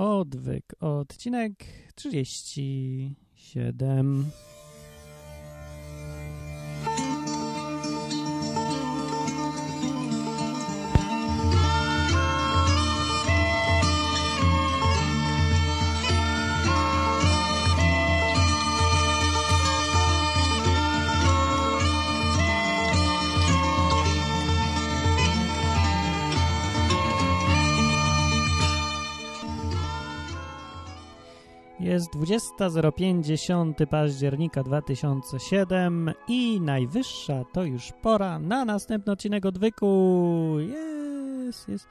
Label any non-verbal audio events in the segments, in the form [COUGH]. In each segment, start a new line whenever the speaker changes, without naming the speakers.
Odwyk, odcinek 37. Jest 20.050 października 2007 i najwyższa to już pora na następny odcinek odwyku. Jest, jest.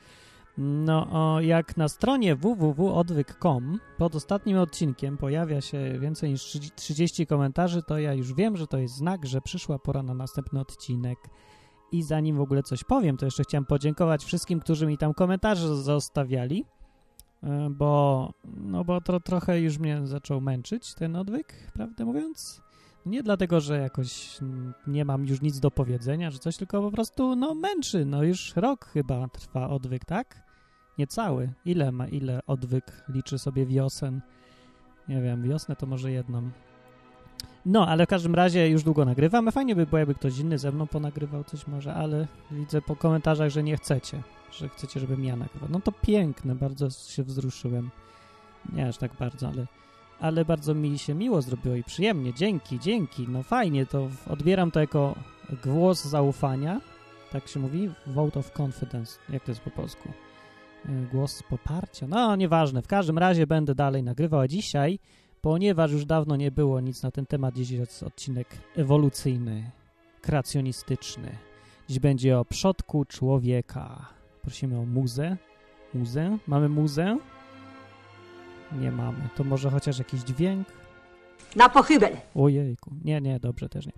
No, o, jak na stronie www.odwyk.com pod ostatnim odcinkiem pojawia się więcej niż 30 komentarzy, to ja już wiem, że to jest znak, że przyszła pora na następny odcinek. I zanim w ogóle coś powiem, to jeszcze chciałem podziękować wszystkim, którzy mi tam komentarze zostawiali bo, no bo to trochę już mnie zaczął męczyć ten odwyk, prawdę mówiąc. Nie dlatego, że jakoś nie mam już nic do powiedzenia, że coś, tylko po prostu, no, męczy. No już rok chyba trwa odwyk, tak? Niecały. Ile ma, ile odwyk liczy sobie wiosen? Nie wiem, wiosnę to może jedną. No, ale w każdym razie już długo nagrywamy. Fajnie by było, jakby ktoś inny ze mną ponagrywał coś może, ale widzę po komentarzach, że nie chcecie że chcecie, żebym ja nagrywał. No to piękne, bardzo się wzruszyłem. Nie aż tak bardzo, ale, ale bardzo mi się miło zrobiło i przyjemnie. Dzięki, dzięki. No fajnie, to odbieram to jako głos zaufania. Tak się mówi? Vote of confidence. Jak to jest po polsku? E, głos poparcia. No, nieważne. W każdym razie będę dalej nagrywał, a dzisiaj, ponieważ już dawno nie było nic na ten temat, dziś jest odcinek ewolucyjny, kreacjonistyczny. Dziś będzie o przodku człowieka. Prosimy o muzę. Muzę? Mamy muzę? Nie mamy. To może chociaż jakiś dźwięk?
Na pochybel.
Ojejku. Nie, nie, dobrze, też nie.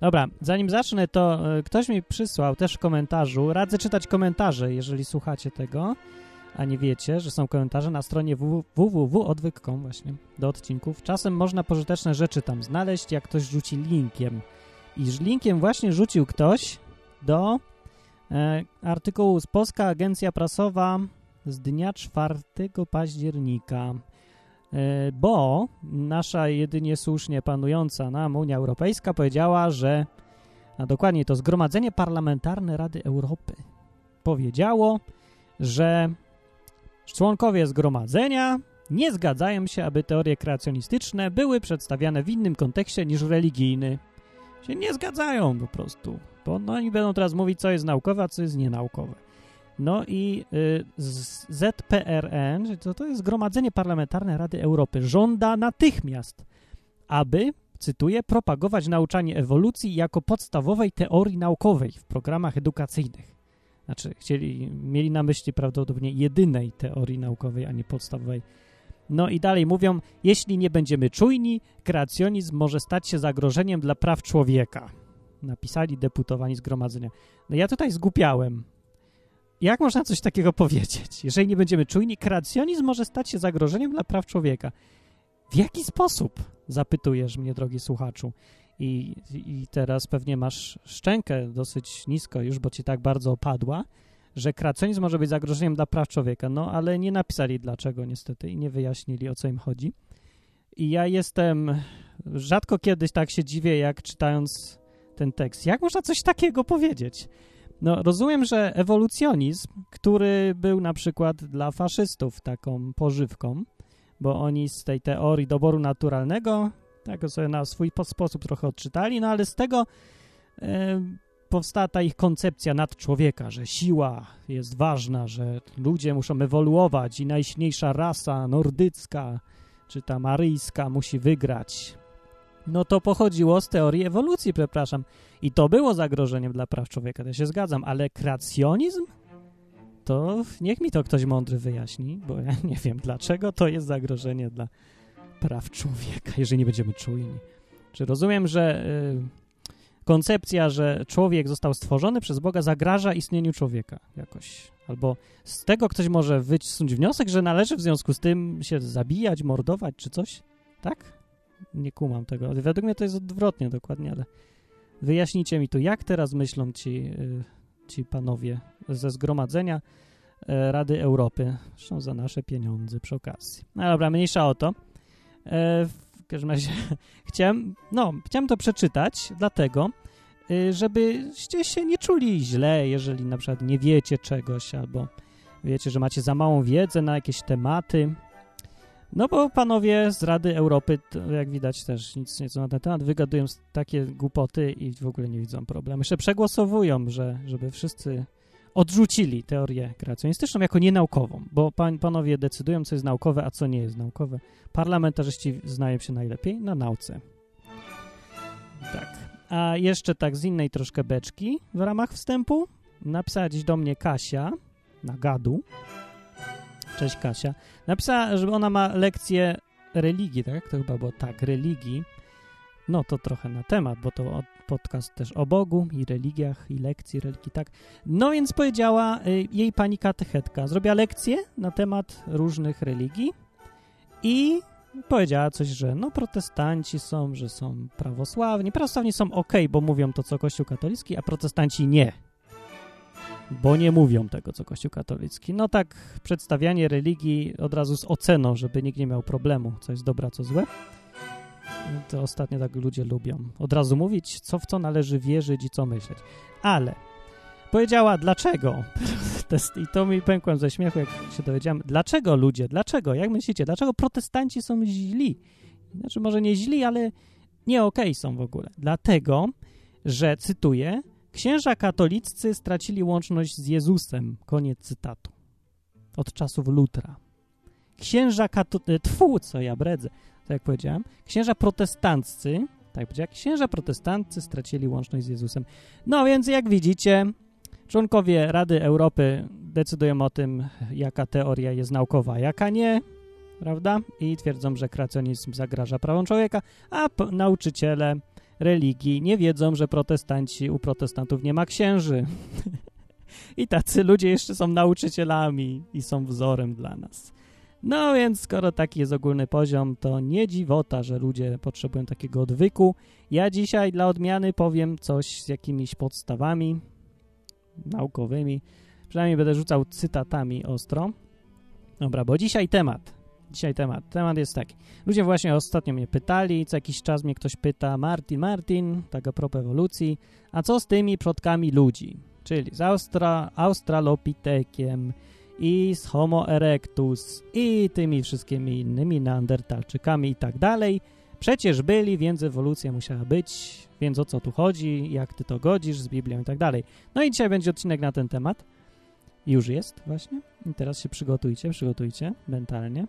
Dobra, zanim zacznę, to y, ktoś mi przysłał też w komentarzu. Radzę czytać komentarze, jeżeli słuchacie tego, a nie wiecie, że są komentarze na stronie www.odwyk.com właśnie do odcinków. Czasem można pożyteczne rzeczy tam znaleźć, jak ktoś rzuci linkiem. Iż linkiem właśnie rzucił ktoś do E, artykuł z Polska Agencja Prasowa z dnia 4 października, e, bo nasza jedynie słusznie panująca nam Unia Europejska powiedziała, że, a dokładnie to Zgromadzenie Parlamentarne Rady Europy powiedziało, że członkowie zgromadzenia nie zgadzają się, aby teorie kreacjonistyczne były przedstawiane w innym kontekście niż religijny. Się nie zgadzają po prostu. Bo no, oni będą teraz mówić, co jest naukowe, a co jest nienaukowe. No i y, ZPRN, to, to jest Zgromadzenie Parlamentarne Rady Europy, żąda natychmiast, aby, cytuję, propagować nauczanie ewolucji jako podstawowej teorii naukowej w programach edukacyjnych. Znaczy, chcieli, mieli na myśli prawdopodobnie jedynej teorii naukowej, a nie podstawowej. No i dalej mówią, jeśli nie będziemy czujni, kreacjonizm może stać się zagrożeniem dla praw człowieka napisali deputowani zgromadzenia. No ja tutaj zgupiałem. Jak można coś takiego powiedzieć? Jeżeli nie będziemy czujni, kreacjonizm może stać się zagrożeniem dla praw człowieka. W jaki sposób? Zapytujesz mnie, drogi słuchaczu. I, I teraz pewnie masz szczękę dosyć nisko już, bo ci tak bardzo opadła, że kreacjonizm może być zagrożeniem dla praw człowieka. No, ale nie napisali dlaczego niestety i nie wyjaśnili, o co im chodzi. I ja jestem... Rzadko kiedyś tak się dziwię, jak czytając ten tekst. Jak można coś takiego powiedzieć? No, rozumiem, że ewolucjonizm, który był na przykład dla faszystów taką pożywką, bo oni z tej teorii doboru naturalnego tak sobie na swój sposób trochę odczytali, no ale z tego e, powstała ta ich koncepcja nad człowieka, że siła jest ważna, że ludzie muszą ewoluować i najsilniejsza rasa nordycka czy ta maryjska musi wygrać no to pochodziło z teorii ewolucji, przepraszam. I to było zagrożeniem dla praw człowieka, to się zgadzam, ale kreacjonizm? To niech mi to ktoś mądry wyjaśni, bo ja [LAUGHS] nie wiem, dlaczego to jest zagrożenie dla praw człowieka, jeżeli nie będziemy czujni. Czy rozumiem, że y, koncepcja, że człowiek został stworzony przez Boga zagraża istnieniu człowieka jakoś? Albo z tego ktoś może wysunąć wniosek, że należy w związku z tym się zabijać, mordować czy coś? Tak? nie kumam tego. Według mnie to jest odwrotnie dokładnie, ale wyjaśnijcie mi tu, jak teraz myślą ci, y, ci panowie ze zgromadzenia e, Rady Europy. Zresztą za nasze pieniądze przy okazji. No dobra, mniejsza o to. W każdym razie [LAUGHS] chciałem, no, chciałem to przeczytać, dlatego, y, żebyście się nie czuli źle, jeżeli na przykład nie wiecie czegoś, albo wiecie, że macie za małą wiedzę na jakieś tematy. No bo panowie z Rady Europy, jak widać też nic nie na ten temat, wygadują takie głupoty i w ogóle nie widzą problemu. Jeszcze przegłosowują, że, żeby wszyscy odrzucili teorię kreacjonistyczną jako nienaukową, bo pan, panowie decydują, co jest naukowe, a co nie jest naukowe. Parlamentarzyści znają się najlepiej na nauce. Tak. A jeszcze tak z innej troszkę beczki w ramach wstępu napisała dziś do mnie Kasia na gadu. Cześć Kasia. Napisała, że ona ma lekcję religii, tak? To chyba było tak, religii. No to trochę na temat, bo to podcast też o Bogu i religiach i lekcji religii, tak? No więc powiedziała y, jej pani katechetka, zrobiła lekcję na temat różnych religii i powiedziała coś, że no protestanci są, że są prawosławni. Prawosławni są ok, bo mówią to, co Kościół katolicki, a protestanci nie. Bo nie mówią tego, co Kościół katolicki. No tak, przedstawianie religii od razu z oceną, żeby nikt nie miał problemu, co jest dobre, a co złe. To ostatnio tak ludzie lubią. Od razu mówić, co w co należy wierzyć i co myśleć. Ale powiedziała, dlaczego? [LAUGHS] I to mi pękłem ze śmiechu, jak się dowiedziałem. Dlaczego ludzie? Dlaczego? Jak myślicie? Dlaczego protestanci są źli? Znaczy, może nie źli, ale nie okej okay są w ogóle. Dlatego, że, cytuję, księża katoliccy stracili łączność z Jezusem. Koniec cytatu. Od czasów Lutra. Księża katoliccy, tfu, co ja bredzę tak jak powiedziałem, księża protestanccy, tak powiedziałem, księża protestanccy stracili łączność z Jezusem. No więc jak widzicie, członkowie Rady Europy decydują o tym, jaka teoria jest naukowa, a jaka nie, prawda? I twierdzą, że kreacjonizm zagraża prawom człowieka, a nauczyciele religii nie wiedzą, że protestanci, u protestantów nie ma księży. [LAUGHS] I tacy ludzie jeszcze są nauczycielami i są wzorem dla nas. No więc skoro taki jest ogólny poziom, to nie dziwota, że ludzie potrzebują takiego odwyku. Ja dzisiaj dla odmiany powiem coś z jakimiś podstawami naukowymi. Przynajmniej będę rzucał cytatami ostro. Dobra, bo dzisiaj temat. Dzisiaj temat. Temat jest taki. Ludzie właśnie ostatnio mnie pytali, co jakiś czas mnie ktoś pyta, Martin, Martin, tak a propos ewolucji, a co z tymi przodkami ludzi? Czyli z Austra, Australopitekiem, i z Homo erectus i tymi wszystkimi innymi neandertalczykami i tak dalej. Przecież byli, więc ewolucja musiała być, więc o co tu chodzi, jak ty to godzisz z Biblią i tak dalej. No i dzisiaj będzie odcinek na ten temat. Już jest właśnie. I teraz się przygotujcie, przygotujcie mentalnie.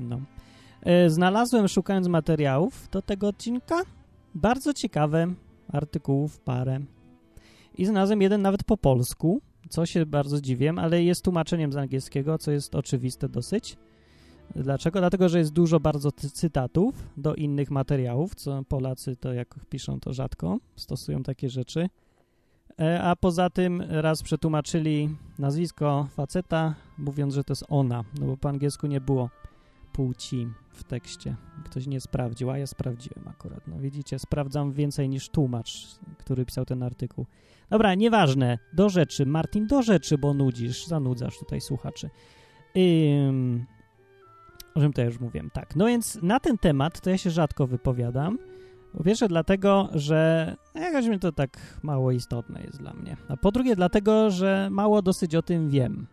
No. E, znalazłem, szukając materiałów do tego odcinka, bardzo ciekawe artykułów, parę. I znalazłem jeden nawet po polsku, co się bardzo dziwię, ale jest tłumaczeniem z angielskiego, co jest oczywiste dosyć. Dlaczego? Dlatego, że jest dużo bardzo cytatów do innych materiałów, co Polacy to jak piszą to rzadko, stosują takie rzeczy. E, a poza tym raz przetłumaczyli nazwisko faceta, mówiąc, że to jest ona, no bo po angielsku nie było płci w tekście. Ktoś nie sprawdził, a ja sprawdziłem akurat. No widzicie, sprawdzam więcej niż tłumacz, który pisał ten artykuł. Dobra, nieważne. Do rzeczy. Martin, do rzeczy, bo nudzisz, zanudzasz tutaj słuchaczy. Ym, o czym to już mówiłem. Tak, no więc na ten temat to ja się rzadko wypowiadam. Po pierwsze dlatego, że jakoś mi to tak mało istotne jest dla mnie. A po drugie dlatego, że mało dosyć o tym wiem.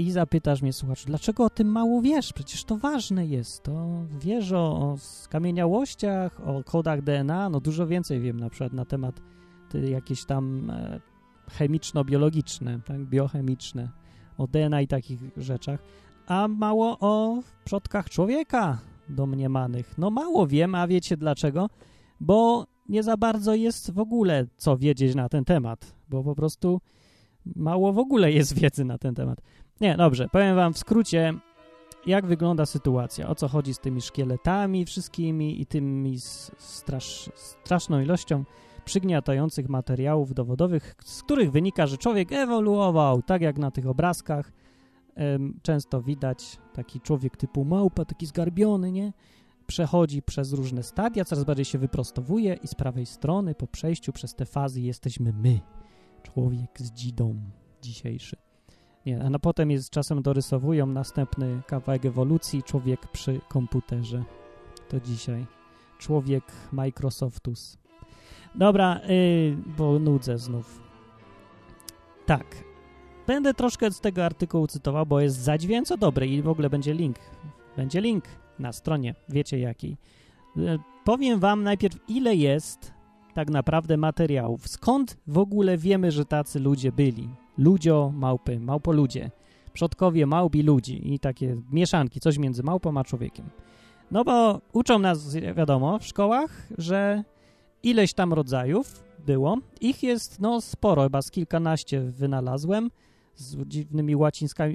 I zapytasz mnie, słuchacz, dlaczego o tym mało wiesz? Przecież to ważne jest. To wiesz o, skamieniałościach, o kodach DNA, no dużo więcej wiem na przykład na temat jakieś tam e, chemiczno-biologiczne, tak, biochemiczne, o DNA i takich rzeczach, a mało o przodkach człowieka domniemanych. No mało wiem, a wiecie dlaczego? Bo nie za bardzo jest w ogóle co wiedzieć na ten temat, bo po prostu mało w ogóle jest wiedzy na ten temat. Nie, dobrze, powiem wam w skrócie, jak wygląda sytuacja, o co chodzi z tymi szkieletami wszystkimi i tymi strasz, straszną ilością przygniatających materiałów dowodowych, z których wynika, że człowiek ewoluował, tak jak na tych obrazkach. Często widać taki człowiek typu małpa, taki zgarbiony, nie? Przechodzi przez różne stadia, coraz bardziej się wyprostowuje i z prawej strony po przejściu przez te fazy jesteśmy my, człowiek z dzidą dzisiejszy. Nie, a na potem jest czasem dorysowują następny kawałek ewolucji człowiek przy komputerze. To dzisiaj. Człowiek Microsoftus. Dobra, yy, bo nudzę znów. Tak. Będę troszkę z tego artykułu cytował, bo jest zadźwięco dobry i w ogóle będzie link. Będzie link na stronie, wiecie jakiej. Yy, powiem wam najpierw, ile jest tak naprawdę materiałów. Skąd w ogóle wiemy, że tacy ludzie byli? Ludzio, małpy, małpoludzie, przodkowie małpi ludzi i takie mieszanki, coś między małpą a człowiekiem. No bo uczą nas, wiadomo, w szkołach, że ileś tam rodzajów było. Ich jest, no, sporo, chyba z kilkanaście wynalazłem z dziwnymi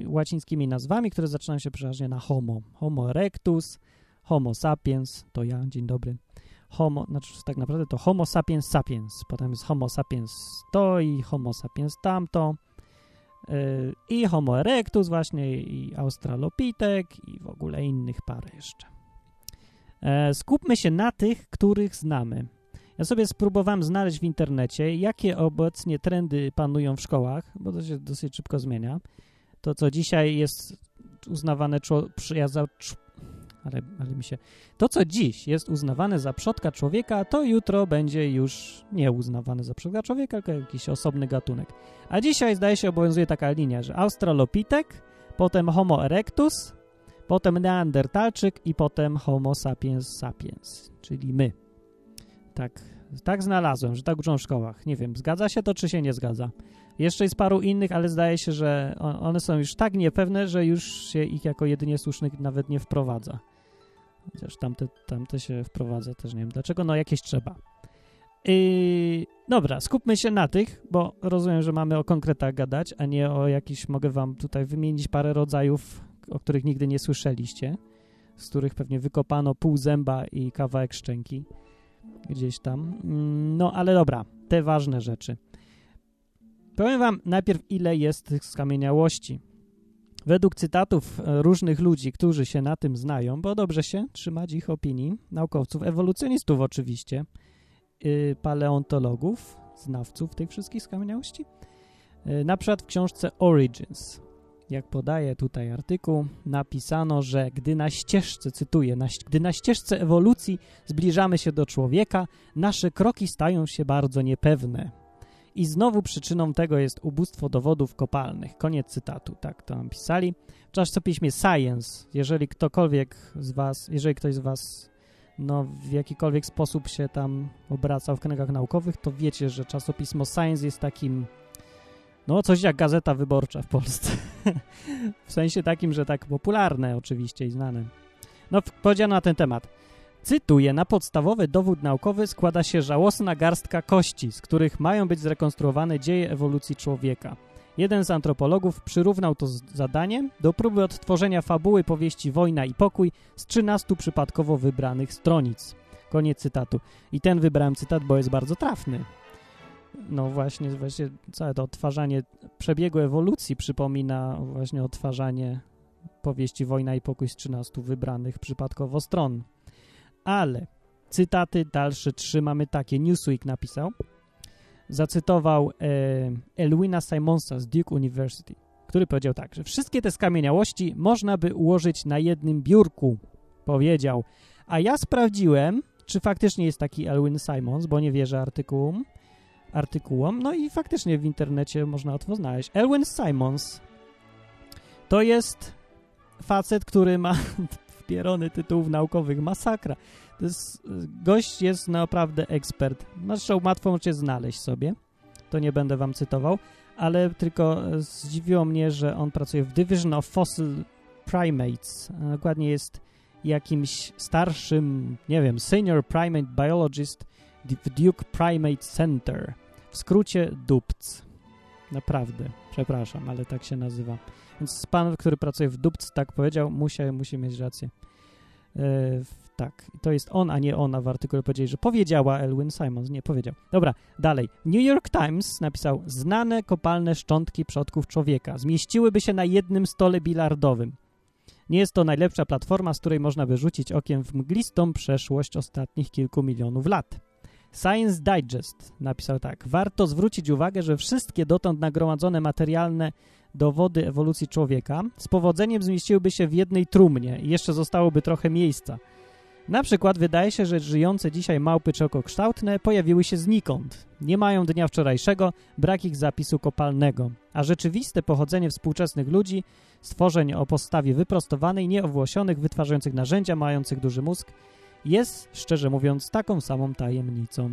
łacińskimi nazwami, które zaczynają się przeważnie na homo. Homo erectus, homo sapiens, to ja, dzień dobry. Homo, znaczy tak naprawdę to homo sapiens sapiens, potem jest homo sapiens to i homo sapiens tamto, i homo erectus właśnie, i australopitek, i w ogóle innych parę jeszcze. E, skupmy się na tych, których znamy. Ja sobie spróbowałem znaleźć w internecie, jakie obecnie trendy panują w szkołach, bo to się dosyć szybko zmienia. To, co dzisiaj jest uznawane za ale, ale mi się... To, co dziś jest uznawane za przodka człowieka, to jutro będzie już nie uznawane za przodka człowieka, tylko jakiś osobny gatunek. A dzisiaj, zdaje się, obowiązuje taka linia, że Australopitek, potem Homo erectus, potem Neandertalczyk i potem Homo sapiens sapiens, czyli my. Tak, tak znalazłem, że tak uczą w szkołach. Nie wiem, zgadza się to, czy się nie zgadza. Jeszcze jest paru innych, ale zdaje się, że one są już tak niepewne, że już się ich jako jedynie słusznych nawet nie wprowadza. Chociaż tamte, tamte się wprowadza też, nie wiem dlaczego, no jakieś trzeba. Yy, dobra, skupmy się na tych, bo rozumiem, że mamy o konkretach gadać, a nie o jakichś, mogę wam tutaj wymienić parę rodzajów, o których nigdy nie słyszeliście, z których pewnie wykopano pół zęba i kawałek szczęki gdzieś tam. Mm, no ale dobra, te ważne rzeczy. Powiem wam najpierw, ile jest tych skamieniałości. Według cytatów e, różnych ludzi, którzy się na tym znają, bo dobrze się trzymać ich opinii, naukowców, ewolucjonistów oczywiście, yy, paleontologów, znawców tych wszystkich skamieniałości, yy, na przykład w książce Origins, jak podaje tutaj artykuł, napisano, że gdy na ścieżce, cytuję, na, gdy na ścieżce ewolucji zbliżamy się do człowieka, nasze kroki stają się bardzo niepewne. I znowu przyczyną tego jest ubóstwo dowodów kopalnych. Koniec cytatu, tak to napisali. W czasopiśmie Science, jeżeli ktokolwiek z was, jeżeli ktoś z was no, w jakikolwiek sposób się tam obracał w kręgach naukowych, to wiecie, że czasopismo Science jest takim, no coś jak gazeta wyborcza w Polsce. [LAUGHS] w sensie takim, że tak popularne oczywiście i znane. No, powiedziano na ten temat. Cytuję, na podstawowy dowód naukowy składa się żałosna garstka kości, z których mają być zrekonstruowane dzieje ewolucji człowieka. Jeden z antropologów przyrównał to zadanie do próby odtworzenia fabuły powieści Wojna i Pokój z 13 przypadkowo wybranych stronic. Koniec cytatu. I ten wybrałem cytat, bo jest bardzo trafny. No właśnie, właśnie całe to odtwarzanie przebiegu ewolucji przypomina właśnie odtwarzanie powieści Wojna i Pokój z 13 wybranych przypadkowo stron. Ale cytaty dalsze trzy mamy takie. Newsweek napisał, zacytował e, Elwina Simonsa z Duke University, który powiedział tak, że wszystkie te skamieniałości można by ułożyć na jednym biurku. Powiedział, a ja sprawdziłem, czy faktycznie jest taki Elwin Simons, bo nie wierzę artykułom, artykułom. No i faktycznie w internecie można to znaleźć. Elwin Simons to jest facet, który ma pierony tytułów naukowych. Masakra. To jest, gość jest naprawdę ekspert. Zresztą łatwo możecie znaleźć sobie. To nie będę wam cytował, ale tylko zdziwiło mnie, że on pracuje w Division of Fossil Primates. Dokładnie jest jakimś starszym, nie wiem, Senior Primate Biologist w Duke Primate Center. W skrócie DUPC. Naprawdę, przepraszam, ale tak się nazywa. Więc pan, który pracuje w Dupc, tak powiedział, musi, musi mieć rację. E, tak, to jest on, a nie ona w artykule powiedzieli, że powiedziała Elwin Simons. Nie, powiedział. Dobra, dalej. New York Times napisał, znane kopalne szczątki przodków człowieka zmieściłyby się na jednym stole bilardowym. Nie jest to najlepsza platforma, z której można wyrzucić okiem w mglistą przeszłość ostatnich kilku milionów lat. Science Digest napisał tak. Warto zwrócić uwagę, że wszystkie dotąd nagromadzone materialne dowody ewolucji człowieka z powodzeniem zmieściłyby się w jednej trumnie i jeszcze zostałoby trochę miejsca. Na przykład wydaje się, że żyjące dzisiaj małpy czekokształtne pojawiły się znikąd. Nie mają dnia wczorajszego, brak ich zapisu kopalnego. A rzeczywiste pochodzenie współczesnych ludzi, stworzeń o postawie wyprostowanej, nieowłosionych, wytwarzających narzędzia, mających duży mózg, jest, szczerze mówiąc, taką samą tajemnicą.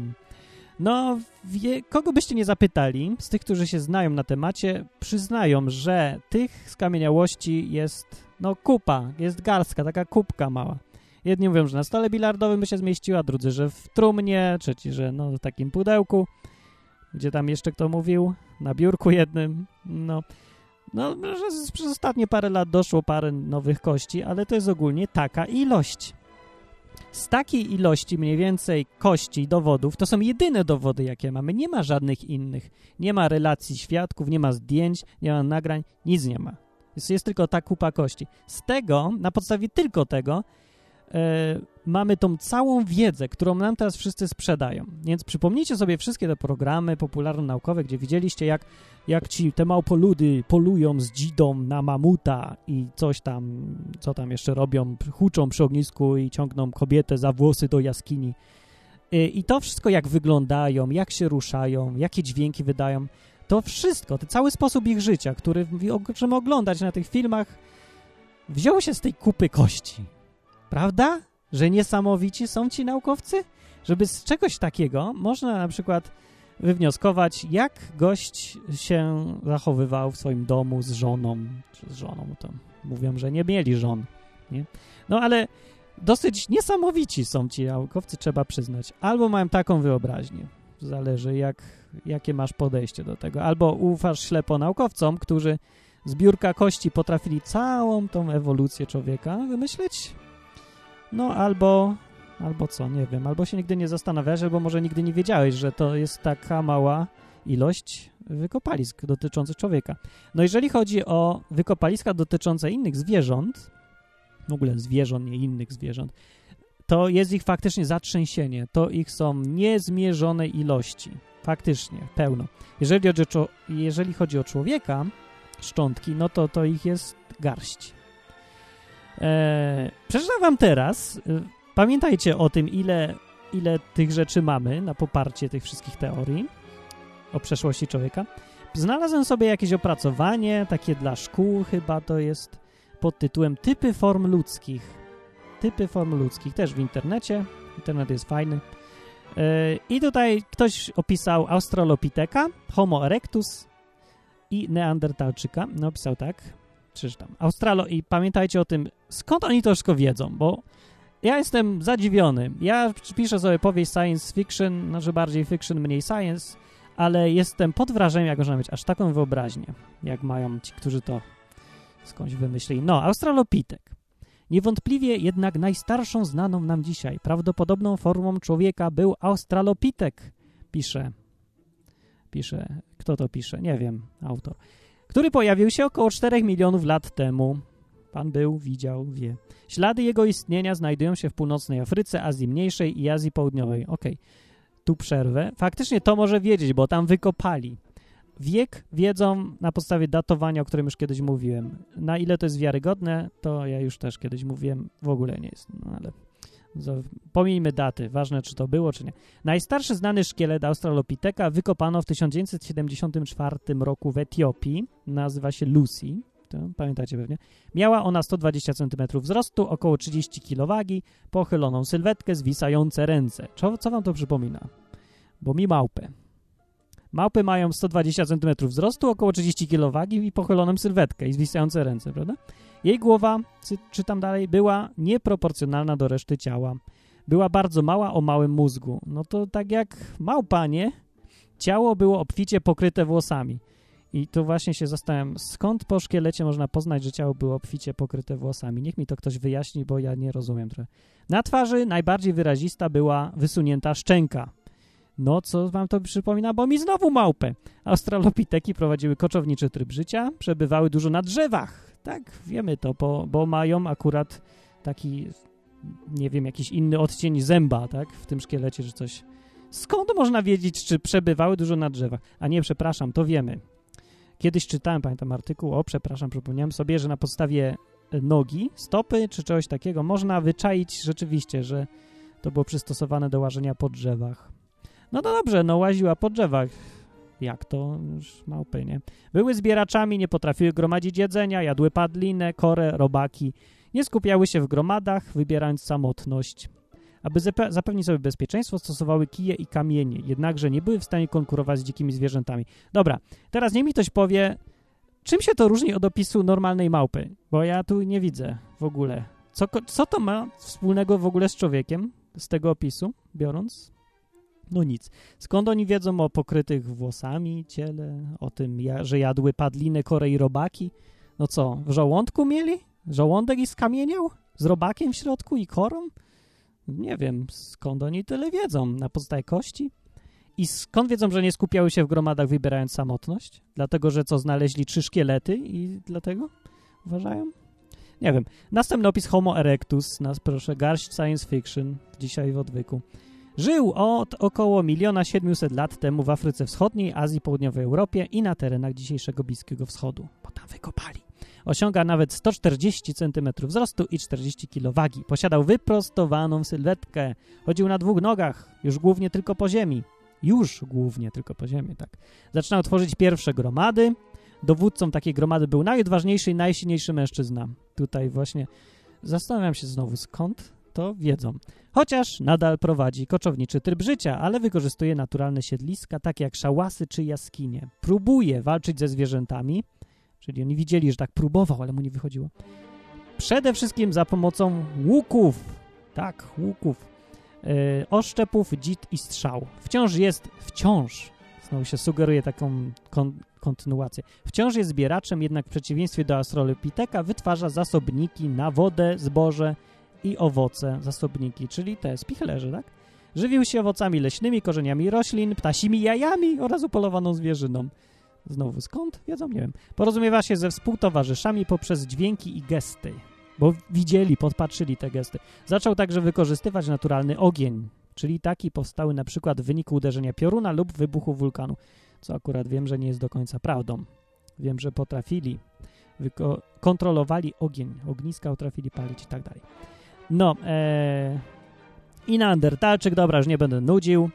No, wie, kogo byście nie zapytali, z tych, którzy się znają na temacie, przyznają, że tych skamieniałości jest, no, kupa, jest garstka, taka kubka mała. Jedni mówią, że na stole bilardowym by się zmieściła, drudzy, że w trumnie, trzeci, że no, w takim pudełku, gdzie tam jeszcze kto mówił, na biurku jednym, no. No, przez ostatnie parę lat doszło parę nowych kości, ale to jest ogólnie taka ilość. Z takiej ilości mniej więcej kości dowodów, to są jedyne dowody, jakie mamy. Nie ma żadnych innych. Nie ma relacji świadków, nie ma zdjęć, nie ma nagrań, nic nie ma. Jest, jest tylko ta kupa kości. Z tego, na podstawie tylko tego, e, mamy tą całą wiedzę, którą nam teraz wszyscy sprzedają. Więc przypomnijcie sobie wszystkie te programy popularno-naukowe, gdzie widzieliście, jak, jak ci te małpoludy polują z dzidą na mamuta i coś tam, co tam jeszcze robią, huczą przy ognisku i ciągną kobietę za włosy do jaskini. E, I to wszystko, jak wyglądają, jak się ruszają, jakie dźwięki wydają, to wszystko, ten cały sposób ich życia, który możemy oglądać na tych filmach, wziął się z tej kupy kości. Prawda? Że niesamowici są ci naukowcy? Żeby z czegoś takiego można na przykład wywnioskować, jak gość się zachowywał w swoim domu z żoną, czy z żoną, to mówią, że nie mieli żon, nie? No ale dosyć niesamowici są ci naukowcy, trzeba przyznać. Albo mają taką wyobraźnię, zależy jak, jakie masz podejście do tego, albo ufasz ślepo naukowcom, którzy z biurka kości potrafili całą tą ewolucję człowieka wymyśleć, no albo, albo co, nie wiem, albo się nigdy nie zastanawiałeś, albo może nigdy nie wiedziałeś, że to jest taka mała ilość wykopalisk dotyczących człowieka. No jeżeli chodzi o wykopaliska dotyczące innych zwierząt, w ogóle zwierząt, nie innych zwierząt, to jest ich faktycznie zatrzęsienie. To ich są niezmierzone ilości. Faktycznie, pełno. Jeżeli chodzi o, jeżeli chodzi o człowieka, szczątki, no to, to ich jest garść. E, przeczytam wam teraz. E, pamiętajcie o tym, ile, ile tych rzeczy mamy na poparcie tych wszystkich teorii o przeszłości człowieka. Znalazłem sobie jakieś opracowanie, takie dla szkół chyba to jest, pod tytułem Typy form ludzkich. Typy form ludzkich, też w internecie. Internet jest fajny. E, I tutaj ktoś opisał Australopiteka, Homo erectus i Neandertalczyka. No, opisał tak przeczytam. Australo i pamiętajcie o tym, skąd oni to wszystko wiedzą, bo ja jestem zadziwiony. Ja piszę sobie powieść science fiction, znaczy bardziej fiction, mniej science, ale jestem pod wrażeniem, jak można mieć aż taką wyobraźnię, jak mają ci, którzy to skądś wymyślili. No, Australopitek. Niewątpliwie jednak najstarszą znaną nam dzisiaj, prawdopodobną formą człowieka był Australopitek, pisze. Pisze. Kto to pisze? Nie wiem, autor który pojawił się około 4 milionów lat temu. Pan był, widział, wie. Ślady jego istnienia znajdują się w północnej Afryce, Azji Mniejszej i Azji Południowej. Ok, tu przerwę. Faktycznie to może wiedzieć, bo tam wykopali. Wiek wiedzą na podstawie datowania, o którym już kiedyś mówiłem. Na ile to jest wiarygodne, to ja już też kiedyś mówiłem, w ogóle nie jest, no ale Pomijmy daty, ważne czy to było, czy nie. Najstarszy znany szkielet Australopiteka wykopano w 1974 roku w Etiopii. Nazywa się Lucy. Pamiętacie pewnie. Miała ona 120 cm wzrostu, około 30 kg pochyloną sylwetkę, zwisające ręce. Co, co wam to przypomina? Bo mi małpę. Małpy mają 120 cm wzrostu, około 30 kg i pochyloną sylwetkę i zwisające ręce, prawda? Jej głowa, czytam dalej, była nieproporcjonalna do reszty ciała. Była bardzo mała o małym mózgu. No to tak jak małpa, nie? Ciało było obficie pokryte włosami. I tu właśnie się zastanawiam, skąd po szkielecie można poznać, że ciało było obficie pokryte włosami? Niech mi to ktoś wyjaśni, bo ja nie rozumiem trochę. Na twarzy najbardziej wyrazista była wysunięta szczęka. No, co wam to przypomina? Bo mi znowu małpę. Australopiteki prowadziły koczowniczy tryb życia, przebywały dużo na drzewach, tak, wiemy to, bo, bo mają akurat taki, nie wiem, jakiś inny odcień zęba, tak, w tym szkielecie, czy coś. Skąd można wiedzieć, czy przebywały dużo na drzewach? A nie, przepraszam, to wiemy. Kiedyś czytałem, pamiętam artykuł, o przepraszam, przypomniałem sobie, że na podstawie nogi, stopy czy czegoś takiego można wyczaić rzeczywiście, że to było przystosowane do łażenia po drzewach. No to dobrze, no łaziła po drzewach. Jak to? Już małpy, nie? Były zbieraczami, nie potrafiły gromadzić jedzenia, jadły padlinę, korę, robaki. Nie skupiały się w gromadach, wybierając samotność. Aby zapewnić sobie bezpieczeństwo, stosowały kije i kamienie, jednakże nie były w stanie konkurować z dzikimi zwierzętami. Dobra, teraz niech mi ktoś powie, czym się to różni od opisu normalnej małpy? Bo ja tu nie widzę w ogóle. Co, co to ma wspólnego w ogóle z człowiekiem, z tego opisu, biorąc? No nic. Skąd oni wiedzą o pokrytych włosami ciele, o tym, że jadły padliny, kore i robaki? No co, w żołądku mieli? Żołądek i skamieniał? Z robakiem w środku i korą? Nie wiem, skąd oni tyle wiedzą. Na podstawie kości? I skąd wiedzą, że nie skupiały się w gromadach, wybierając samotność? Dlatego, że co, znaleźli trzy szkielety i dlatego uważają? Nie wiem. Następny opis Homo erectus, nas proszę, garść science fiction, dzisiaj w odwyku. Żył od około miliona 700 lat temu w Afryce Wschodniej, Azji, Południowej Europie i na terenach dzisiejszego Bliskiego Wschodu, bo tam wykopali. Osiąga nawet 140 cm wzrostu i 40 kg wagi. Posiadał wyprostowaną sylwetkę. Chodził na dwóch nogach, już głównie tylko po ziemi. Już głównie tylko po ziemi, tak. Zaczynał tworzyć pierwsze gromady. Dowódcą takiej gromady był najodważniejszy i najsilniejszy mężczyzna. Tutaj właśnie zastanawiam się znowu, skąd to wiedzą. Chociaż nadal prowadzi koczowniczy tryb życia, ale wykorzystuje naturalne siedliska, takie jak szałasy czy jaskinie. Próbuje walczyć ze zwierzętami, czyli oni widzieli, że tak próbował, ale mu nie wychodziło. Przede wszystkim za pomocą łuków. Tak, łuków. Yy, oszczepów, dzit i strzał. Wciąż jest, wciąż, znowu się sugeruje taką kon kontynuację, wciąż jest zbieraczem, jednak w przeciwieństwie do Australopiteka wytwarza zasobniki na wodę, zboże i owoce, zasobniki, czyli te spichlerze, tak? Żywił się owocami leśnymi, korzeniami roślin, ptasimi jajami oraz upolowaną zwierzyną. Znowu skąd? Wiedzą, nie wiem. Porozumiewa się ze współtowarzyszami poprzez dźwięki i gesty, bo widzieli, podpatrzyli te gesty. Zaczął także wykorzystywać naturalny ogień, czyli taki powstały na przykład w wyniku uderzenia pioruna lub wybuchu wulkanu, co akurat wiem, że nie jest do końca prawdą. Wiem, że potrafili, kontrolowali ogień, ogniska potrafili palić i tak dalej. No, e, i Neandertalczyk, dobra, już nie będę nudził.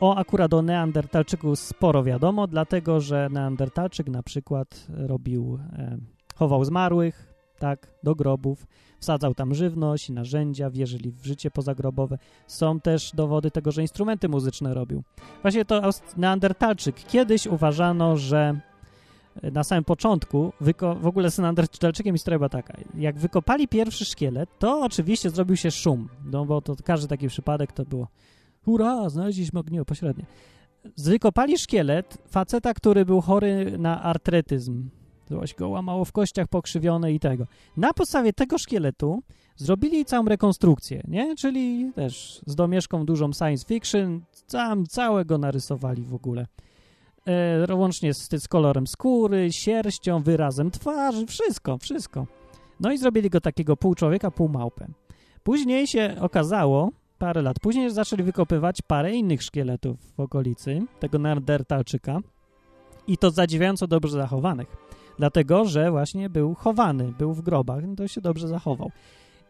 O, akurat o Neandertalczyku sporo wiadomo, dlatego, że Neandertalczyk na przykład robił, e, chował zmarłych, tak, do grobów, wsadzał tam żywność i narzędzia, wierzyli w życie pozagrobowe. Są też dowody tego, że instrumenty muzyczne robił. Właśnie to Neandertalczyk. Kiedyś uważano, że na samym początku, w ogóle z Neandertalczykiem historia była taka, jak wykopali pierwszy szkielet, to oczywiście zrobił się szum, no bo to każdy taki przypadek to było hurra, znaleźliśmy ogniwo pośrednie. Wykopali szkielet faceta, który był chory na artretyzm. Coś go łamało w kościach pokrzywione i tego. Na podstawie tego szkieletu zrobili całą rekonstrukcję, nie? Czyli też z domieszką dużą science fiction, całym, całego narysowali w ogóle e, łącznie z, z kolorem skóry, sierścią, wyrazem twarzy, wszystko, wszystko. No i zrobili go takiego pół człowieka, pół małpę. Później się okazało, parę lat później, zaczęli wykopywać parę innych szkieletów w okolicy tego Neandertalczyka i to zadziwiająco dobrze zachowanych. Dlatego, że właśnie był chowany, był w grobach, to się dobrze zachował.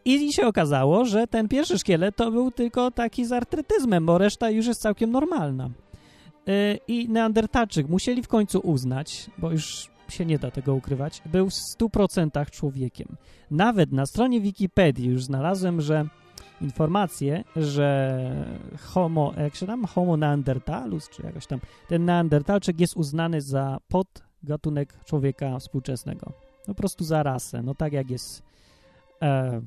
I się okazało, że ten pierwszy szkielet to był tylko taki z artrytyzmem, bo reszta już jest całkiem normalna. Y, i Neandertalczyk musieli w końcu uznać, bo już się nie da tego ukrywać, był w 100% człowiekiem. Nawet na stronie Wikipedii już znalazłem, że informację, że homo, jak się tam, homo neandertalus, czy jakoś tam, ten neandertalczyk jest uznany za podgatunek człowieka współczesnego. Po prostu za rasę, no tak jak jest e,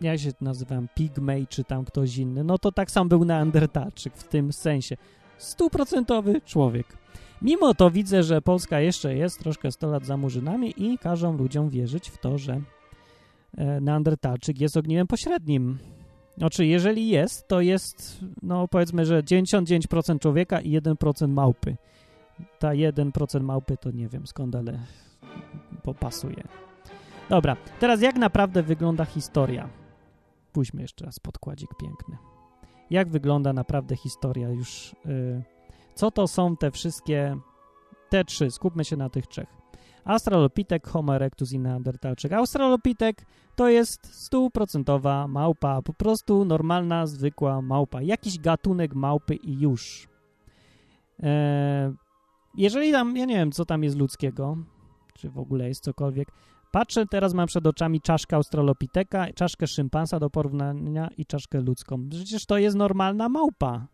jak się nazywam, pigmej, czy tam ktoś inny, no to tak sam był neandertalczyk w tym sensie stuprocentowy człowiek. Mimo to widzę, że Polska jeszcze jest troszkę 100 lat za murzynami i każą ludziom wierzyć w to, że e, Neandertalczyk jest ogniwem pośrednim. Znaczy, jeżeli jest, to jest, no powiedzmy, że 99% człowieka i 1% małpy. Ta 1% małpy to nie wiem skąd, ale popasuje. Dobra, teraz jak naprawdę wygląda historia? Pójdźmy jeszcze raz podkładzik piękny jak wygląda naprawdę historia już. Y, co to są te wszystkie, te trzy, skupmy się na tych trzech. Australopitek, Homo erectus i Neandertalczyk. Australopitek to jest stuprocentowa małpa, po prostu normalna, zwykła małpa. Jakiś gatunek małpy i już. Eee, jeżeli tam, ja nie wiem, co tam jest ludzkiego, czy w ogóle jest cokolwiek. Patrzę, teraz mam przed oczami czaszkę australopiteka, czaszkę szympansa do porównania i czaszkę ludzką. Przecież to jest normalna małpa.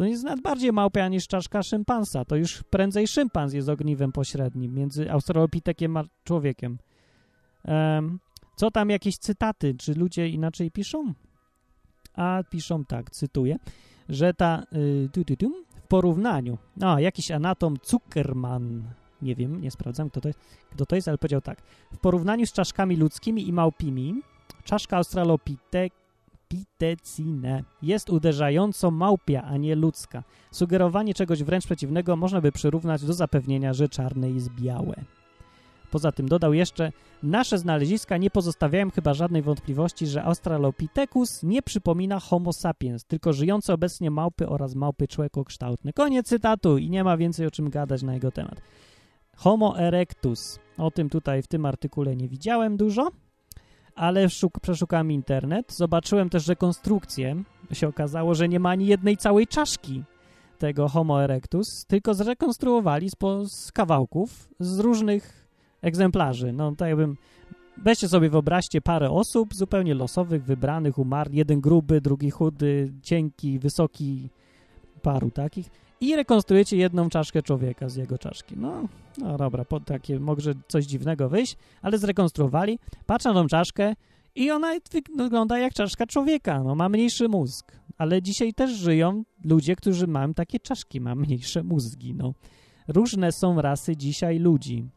To jest nawet bardziej małpia niż czaszka szympansa. To już prędzej szympans jest ogniwem pośrednim między australopitekiem a człowiekiem. Um, co tam jakieś cytaty? Czy ludzie inaczej piszą? A piszą tak, cytuję, że ta y, tu, tu, tu, w porównaniu, a jakiś anatom Zuckerman, nie wiem, nie sprawdzam kto to, jest, kto to jest, ale powiedział tak, w porównaniu z czaszkami ludzkimi i małpimi, czaszka australopitecine jest uderzająco małpia, a nie ludzka. Sugerowanie czegoś wręcz przeciwnego można by przyrównać do zapewnienia, że czarne jest białe. Poza tym dodał jeszcze, nasze znaleziska nie pozostawiają chyba żadnej wątpliwości, że Australopithecus nie przypomina Homo sapiens, tylko żyjące obecnie małpy oraz małpy człowiekokształtne. Koniec cytatu i nie ma więcej o czym gadać na jego temat. Homo erectus. O tym tutaj w tym artykule nie widziałem dużo, ale szuk, przeszukałem internet. Zobaczyłem też rekonstrukcję. Się okazało, że nie ma ani jednej całej czaszki tego Homo erectus, tylko zrekonstruowali z, z kawałków z różnych egzemplarzy. No to jakbym... Weźcie sobie, wyobraźcie parę osób zupełnie losowych, wybranych, umarł. Jeden gruby, drugi chudy, cienki, wysoki, paru takich. I rekonstruujecie jedną czaszkę człowieka z jego czaszki. No, no dobra, po takie może coś dziwnego wyjść, ale zrekonstruowali. Patrzę na tą czaszkę i ona wygląda jak czaszka człowieka. No, ma mniejszy mózg. Ale dzisiaj też żyją ludzie, którzy mają takie czaszki, ma mniejsze mózgi. No. Różne są rasy dzisiaj ludzi.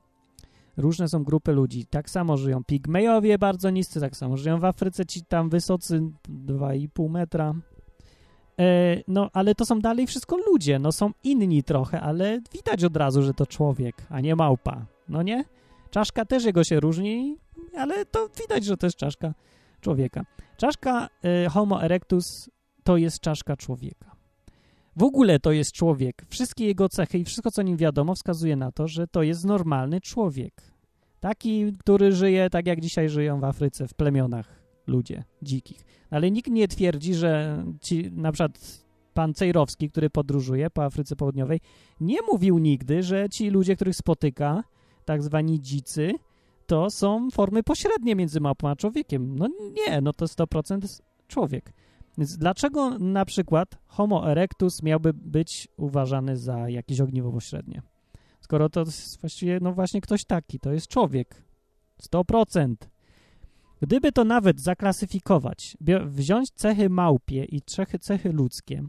Różne są grupy ludzi. Tak samo żyją pigmejowie bardzo niscy, tak samo żyją w Afryce ci tam wysocy 2,5 metra. E, no, ale to są dalej wszystko ludzie. No, są inni trochę, ale widać od razu, że to człowiek, a nie małpa. No nie? Czaszka też jego się różni, ale to widać, że to jest czaszka człowieka. Czaszka e, Homo erectus to jest czaszka człowieka. W ogóle to jest człowiek. Wszystkie jego cechy i wszystko, co nim wiadomo, wskazuje na to, że to jest normalny człowiek. Taki, który żyje tak, jak dzisiaj żyją w Afryce, w plemionach ludzie dzikich. Ale nikt nie twierdzi, że ci, na przykład pan Cejrowski, który podróżuje po Afryce Południowej, nie mówił nigdy, że ci ludzie, których spotyka, tak zwani dzicy, to są formy pośrednie między małpą a człowiekiem. No nie, no to 100% człowiek. Więc dlaczego na przykład Homo erectus miałby być uważany za jakieś ogniwo pośrednie? Skoro to jest właściwie, no właśnie ktoś taki, to jest człowiek. 100%. Gdyby to nawet zaklasyfikować, wziąć cechy małpie i cechy, cechy ludzkie,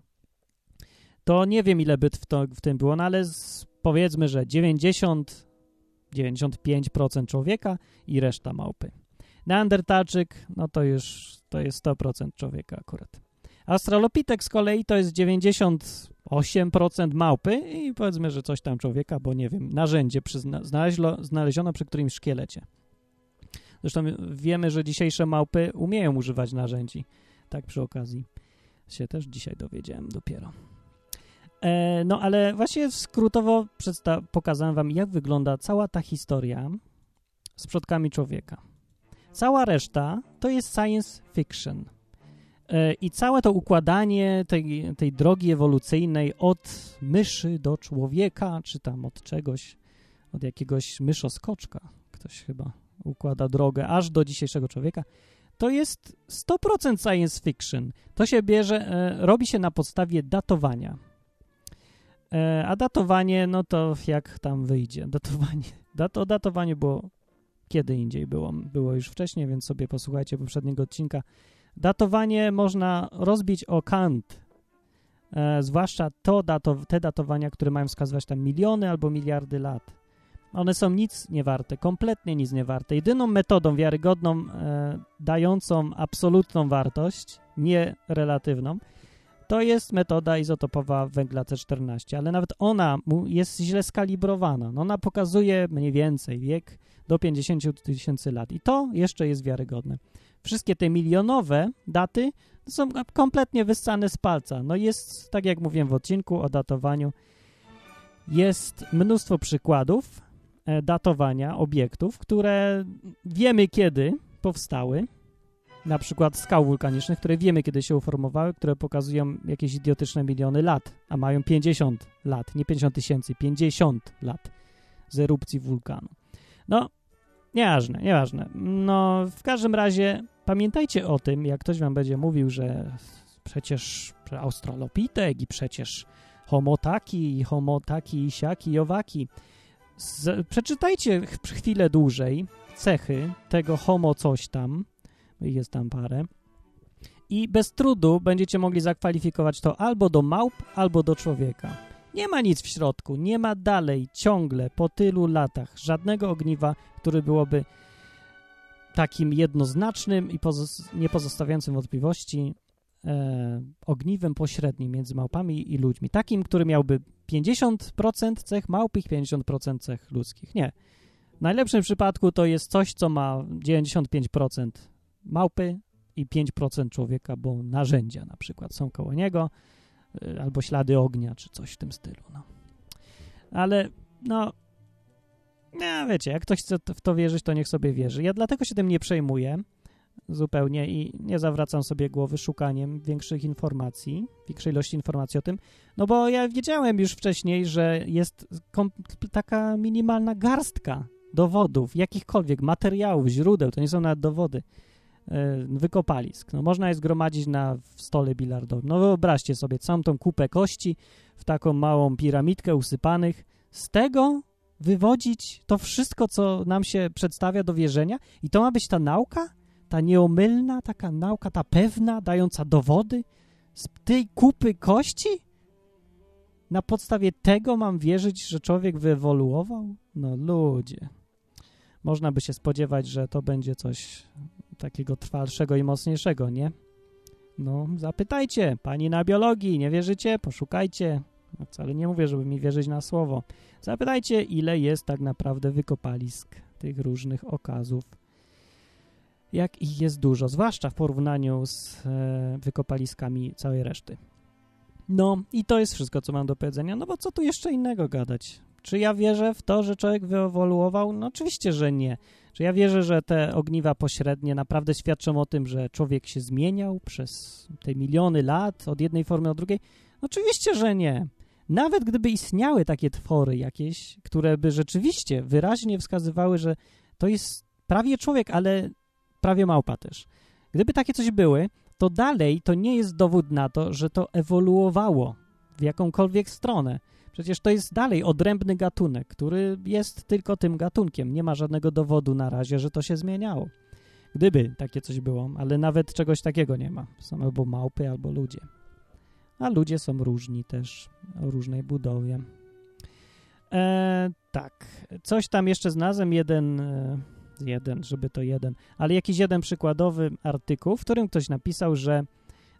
to nie wiem, ile by w, to, w tym było, no ale z, powiedzmy, że 90, 95% człowieka i reszta małpy. Neandertalczyk, no to już to jest 100% człowieka akurat. Australopitek z kolei to jest 98% małpy i powiedzmy, że coś tam człowieka, bo nie wiem, narzędzie przyzna, znaleziono, znaleziono przy którymś szkielecie. Zresztą wiemy, że dzisiejsze małpy umieją używać narzędzi. Tak przy okazji się też dzisiaj dowiedziałem dopiero. E, no ale właśnie skrótowo pokazałem wam, jak wygląda cała ta historia z przodkami człowieka. Cała reszta to jest science fiction. E, I całe to układanie tej, tej drogi ewolucyjnej od myszy do człowieka, czy tam od czegoś, od jakiegoś myszoskoczka, ktoś chyba układa drogę aż do dzisiejszego człowieka, to jest 100% science fiction. To się bierze, e, robi się na podstawie datowania. E, a datowanie, no to jak tam wyjdzie? [LAUGHS] Datowanie, dato, datowanie było kiedy indziej było, było już wcześniej, więc sobie posłuchajcie poprzedniego odcinka. Datowanie można rozbić o kant, e, zwłaszcza to dato, te datowania, które mają wskazywać tam miliony albo miliardy lat. One są nic nie warte, kompletnie nic nie warte. Jedyną metodą wiarygodną, e, dającą absolutną wartość, nie relatywną, to jest metoda izotopowa węgla C14, ale nawet ona jest źle skalibrowana. No ona pokazuje mniej więcej wiek do 50 tysięcy lat i to jeszcze jest wiarygodne. Wszystkie te milionowe daty są kompletnie wyssane z palca. No jest, tak jak mówiłem w odcinku o datowaniu, jest mnóstwo przykładów, datowania obiektów, które wiemy kiedy powstały, na przykład skał wulkanicznych, które wiemy kiedy się uformowały, które pokazują jakieś idiotyczne miliony lat, a mają 50 lat, nie 50 tysięcy, 50 lat z erupcji wulkanu. No, nieważne, nieważne. No, w każdym razie pamiętajcie o tym, jak ktoś wam będzie mówił, że przecież Australopitek i przecież homo taki, i homo taki, i siaki, i owaki. Z, przeczytajcie chwilę dłużej cechy tego homo coś tam, jest tam parę, i bez trudu będziecie mogli zakwalifikować to albo do małp, albo do człowieka. Nie ma nic w środku, nie ma dalej, ciągle, po tylu latach, żadnego ogniwa, który byłoby takim jednoznacznym i nie pozostawiającym wątpliwości e, ogniwem pośrednim między małpami i ludźmi. Takim, który miałby 50% cech małp i 50% cech ludzkich. Nie. W najlepszym przypadku to jest coś, co ma 95% małpy i 5% człowieka, bo narzędzia na przykład są koło niego, y, albo ślady ognia, czy coś w tym stylu. No. Ale, no, nie, wiecie, jak ktoś chce w to wierzyć, to niech sobie wierzy. Ja dlatego się tym nie przejmuję zupełnie i nie zawracam sobie głowy szukaniem większych informacji, większej ilości informacji o tym, no bo ja wiedziałem już wcześniej, że jest taka minimalna garstka dowodów, jakichkolwiek materiałów, źródeł, to nie są nawet dowody, E, wykopalisk. No, można je zgromadzić na stole bilardowym. No wyobraźcie sobie całą tą kupę kości w taką małą piramidkę usypanych. Z tego wywodzić to wszystko, co nam się przedstawia do wierzenia i to ma być ta nauka? Ta nieomylna, taka nauka, ta pewna, dająca dowody? Z tej kupy kości? Na podstawie tego mam wierzyć, że człowiek wyewoluował? No ludzie. Można by się spodziewać, że to będzie coś takiego trwalszego i mocniejszego, nie? No, zapytajcie, pani na biologii, nie wierzycie? Poszukajcie. Wcale nie mówię, żeby mi wierzyć na słowo. Zapytajcie, ile jest tak naprawdę wykopalisk tych różnych okazów. Jak ich jest dużo, zwłaszcza w porównaniu z e, wykopaliskami całej reszty. No i to jest wszystko, co mam do powiedzenia, no bo co tu jeszcze innego gadać? Czy ja wierzę w to, że człowiek wyewoluował? No oczywiście, że nie. Czy ja wierzę, że te ogniwa pośrednie naprawdę świadczą o tym, że człowiek się zmieniał przez te miliony lat od jednej formy do drugiej? Oczywiście, że nie. Nawet gdyby istniały takie twory jakieś, które by rzeczywiście wyraźnie wskazywały, że to jest prawie człowiek, ale prawie małpa też. Gdyby takie coś były, to dalej to nie jest dowód na to, że to ewoluowało w jakąkolwiek stronę. Przecież to jest dalej odrębny gatunek, który jest tylko tym gatunkiem. Nie ma żadnego dowodu na razie, że to się zmieniało. Gdyby takie coś było, ale nawet czegoś takiego nie ma. Są albo małpy, albo ludzie. A ludzie są różni też, o różnej budowie. E, tak, coś tam jeszcze znalazłem, jeden, e, jeden, żeby to jeden, ale jakiś jeden przykładowy artykuł, w którym ktoś napisał, że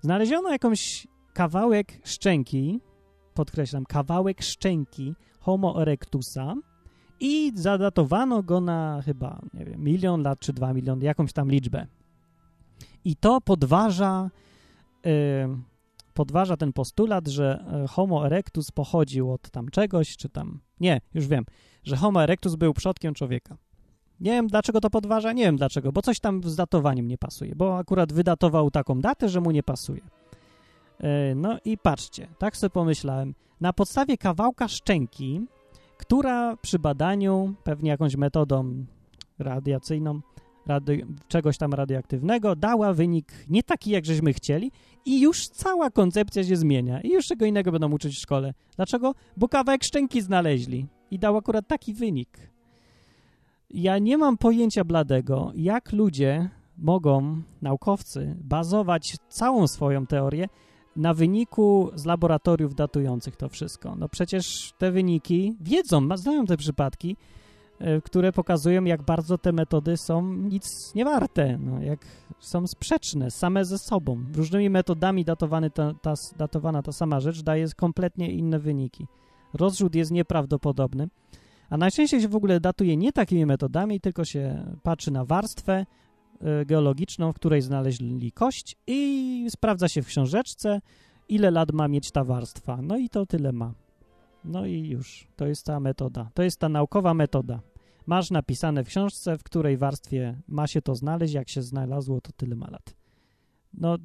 znaleziono jakąś kawałek szczęki, podkreślam, kawałek szczęki Homo erectusa i zadatowano go na chyba, nie wiem, milion lat czy dwa miliony, jakąś tam liczbę. I to podważa, yy, podważa ten postulat, że e, Homo erectus pochodził od tam czegoś, czy tam, nie, już wiem, że Homo erectus był przodkiem człowieka. Nie wiem, dlaczego to podważa, nie wiem dlaczego, bo coś tam z datowaniem nie pasuje, bo akurat wydatował taką datę, że mu nie pasuje. E, no i patrzcie, tak sobie pomyślałem, na podstawie kawałka szczęki, która przy badaniu, pewnie jakąś metodą radiacyjną, rady, czegoś tam radioaktywnego, dała wynik nie taki, jak żeśmy chcieli i już cała koncepcja się zmienia i już czego innego będą uczyć w szkole. Dlaczego? Bo kawałek szczęki znaleźli i dał akurat taki wynik. Ja nie mam pojęcia bladego, jak ludzie mogą, naukowcy, bazować całą swoją teorię na wyniku z laboratoriów datujących to wszystko. No przecież te wyniki wiedzą, znają te przypadki, e, które pokazują, jak bardzo te metody są nic nie warte, no, jak są sprzeczne same ze sobą. Różnymi metodami ta, ta, datowana ta sama rzecz daje kompletnie inne wyniki. Rozrzut jest nieprawdopodobny, a najczęściej się w ogóle datuje nie takimi metodami, tylko się patrzy na warstwę, E, geologiczną, w której znaleźli kość i sprawdza się w książeczce, ile lat ma mieć ta warstwa. No i to tyle ma. No i już. To jest ta metoda. To jest ta naukowa metoda. Masz napisane w książce, w której warstwie ma się to znaleźć, jak się znalazło, to tyle ma lat. No,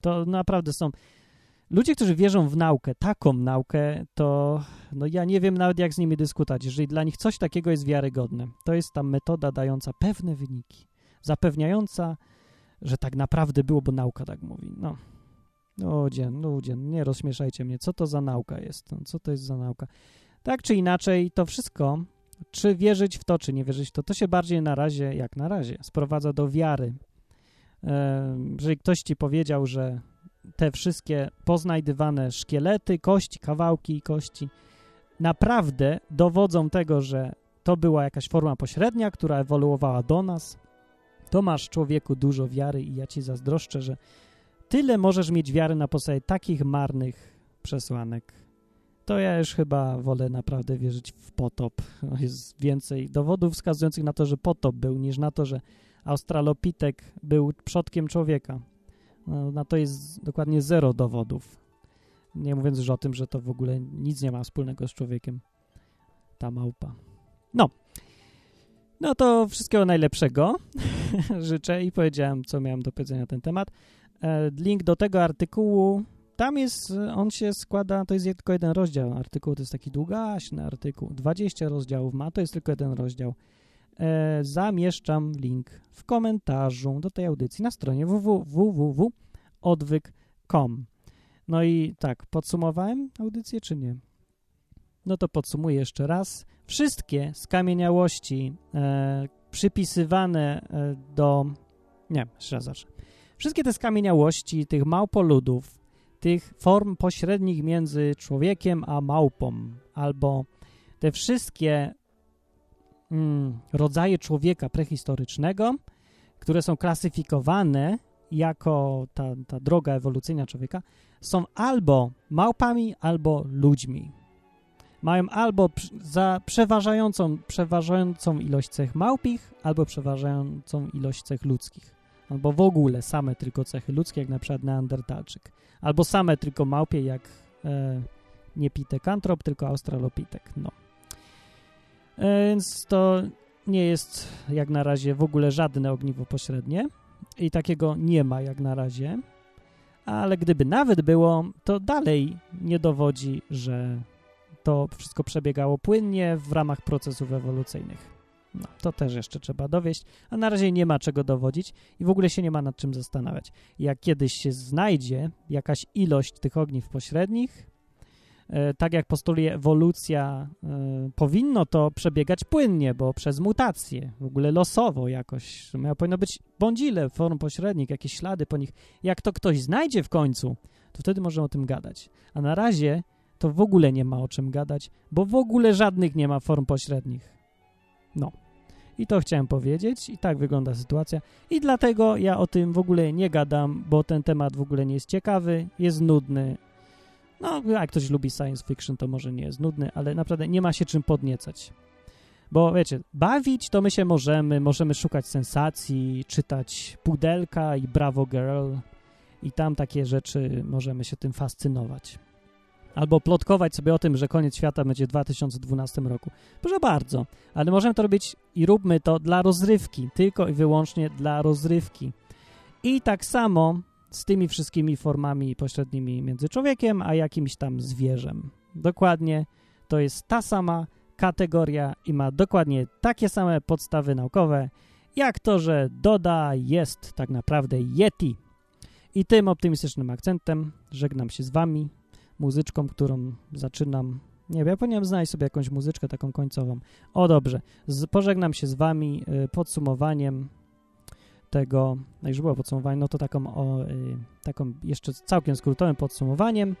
to naprawdę są... Ludzie, którzy wierzą w naukę, taką naukę, to no ja nie wiem nawet, jak z nimi dyskutować. Jeżeli dla nich coś takiego jest wiarygodne, to jest ta metoda dająca pewne wyniki, zapewniająca, że tak naprawdę było, bo nauka tak mówi. No, ludzie, ludzie, nie rozśmieszajcie mnie. Co to za nauka jest? No, co to jest za nauka? Tak czy inaczej, to wszystko, czy wierzyć w to, czy nie wierzyć w to, to się bardziej na razie, jak na razie, sprowadza do wiary. Jeżeli ktoś ci powiedział, że te wszystkie poznajdywane szkielety, kości, kawałki kości naprawdę dowodzą tego, że to była jakaś forma pośrednia, która ewoluowała do nas, to masz człowieku dużo wiary i ja ci zazdroszczę, że tyle możesz mieć wiary na podstawie takich marnych przesłanek. To ja już chyba wolę naprawdę wierzyć w potop. Jest więcej dowodów wskazujących na to, że potop był, niż na to, że Australopitek był przodkiem człowieka. No, na to jest dokładnie zero dowodów. Nie mówiąc już o tym, że to w ogóle nic nie ma wspólnego z człowiekiem. Ta małpa. No. No to wszystkiego najlepszego [LAUGHS] życzę i powiedziałem, co miałem do powiedzenia na ten temat. E, link do tego artykułu, tam jest, on się składa, to jest tylko jeden rozdział artykułu, to jest taki długaśny artykuł, 20 rozdziałów ma, to jest tylko jeden rozdział. E, zamieszczam link w komentarzu do tej audycji na stronie www.odwyk.com. No i tak, podsumowałem audycję czy nie? No to podsumuję jeszcze raz. Wszystkie skamieniałości e, przypisywane e, do... Nie, jeszcze raz zacznę. Wszystkie te skamieniałości tych małpoludów, tych form pośrednich między człowiekiem a małpą, albo te wszystkie rodzaje człowieka prehistorycznego, które są klasyfikowane jako ta, ta droga ewolucyjna człowieka, są albo małpami, albo ludźmi. Mają albo za przeważającą, przeważającą ilość cech małpich, albo przeważającą ilość cech ludzkich. Albo w ogóle same tylko cechy ludzkie, jak na przykład neandertalczyk. Albo same tylko małpie, jak e, nie pitekantrop, tylko australopitek. No. E, więc to nie jest jak na razie w ogóle żadne ogniwo pośrednie i takiego nie ma jak na razie, ale gdyby nawet było, to dalej nie dowodzi, że to wszystko przebiegało płynnie w ramach procesów ewolucyjnych. No, to też jeszcze trzeba dowieść, a na razie nie ma czego dowodzić i w ogóle się nie ma nad czym zastanawiać. Jak kiedyś się znajdzie jakaś ilość tych ogniw pośrednich, tak jak postuluje ewolucja, e, powinno to przebiegać płynnie, bo przez mutacje, w ogóle losowo jakoś. Miało powinno być bądzile form pośrednich, jakieś ślady po nich. Jak to ktoś znajdzie w końcu, to wtedy możemy o tym gadać. A na razie to w ogóle nie ma o czym gadać, bo w ogóle żadnych nie ma form pośrednich. No. I to chciałem powiedzieć i tak wygląda sytuacja. I dlatego ja o tym w ogóle nie gadam, bo ten temat w ogóle nie jest ciekawy, jest nudny. No, jak ktoś lubi science fiction, to może nie jest nudny, ale naprawdę nie ma się czym podniecać. Bo wiecie, bawić to my się możemy, możemy szukać sensacji, czytać Pudelka i Bravo Girl i tam takie rzeczy możemy się tym fascynować albo plotkować sobie o tym, że koniec świata będzie w 2012 roku. Proszę bardzo, ale możemy to robić i róbmy to dla rozrywki, tylko i wyłącznie dla rozrywki. I tak samo z tymi wszystkimi formami pośrednimi między człowiekiem a jakimś tam zwierzem. Dokładnie to jest ta sama kategoria i ma dokładnie takie same podstawy naukowe, jak to, że Doda jest tak naprawdę Yeti. I tym optymistycznym akcentem żegnam się z wami muzyczką, którą zaczynam. Nie wiem, ja powinienem znaleźć sobie jakąś muzyczkę taką końcową. O, dobrze. Z, pożegnam się z wami y, podsumowaniem tego, no już było podsumowanie, no to taką, o, y, taką jeszcze całkiem skrótowym podsumowaniem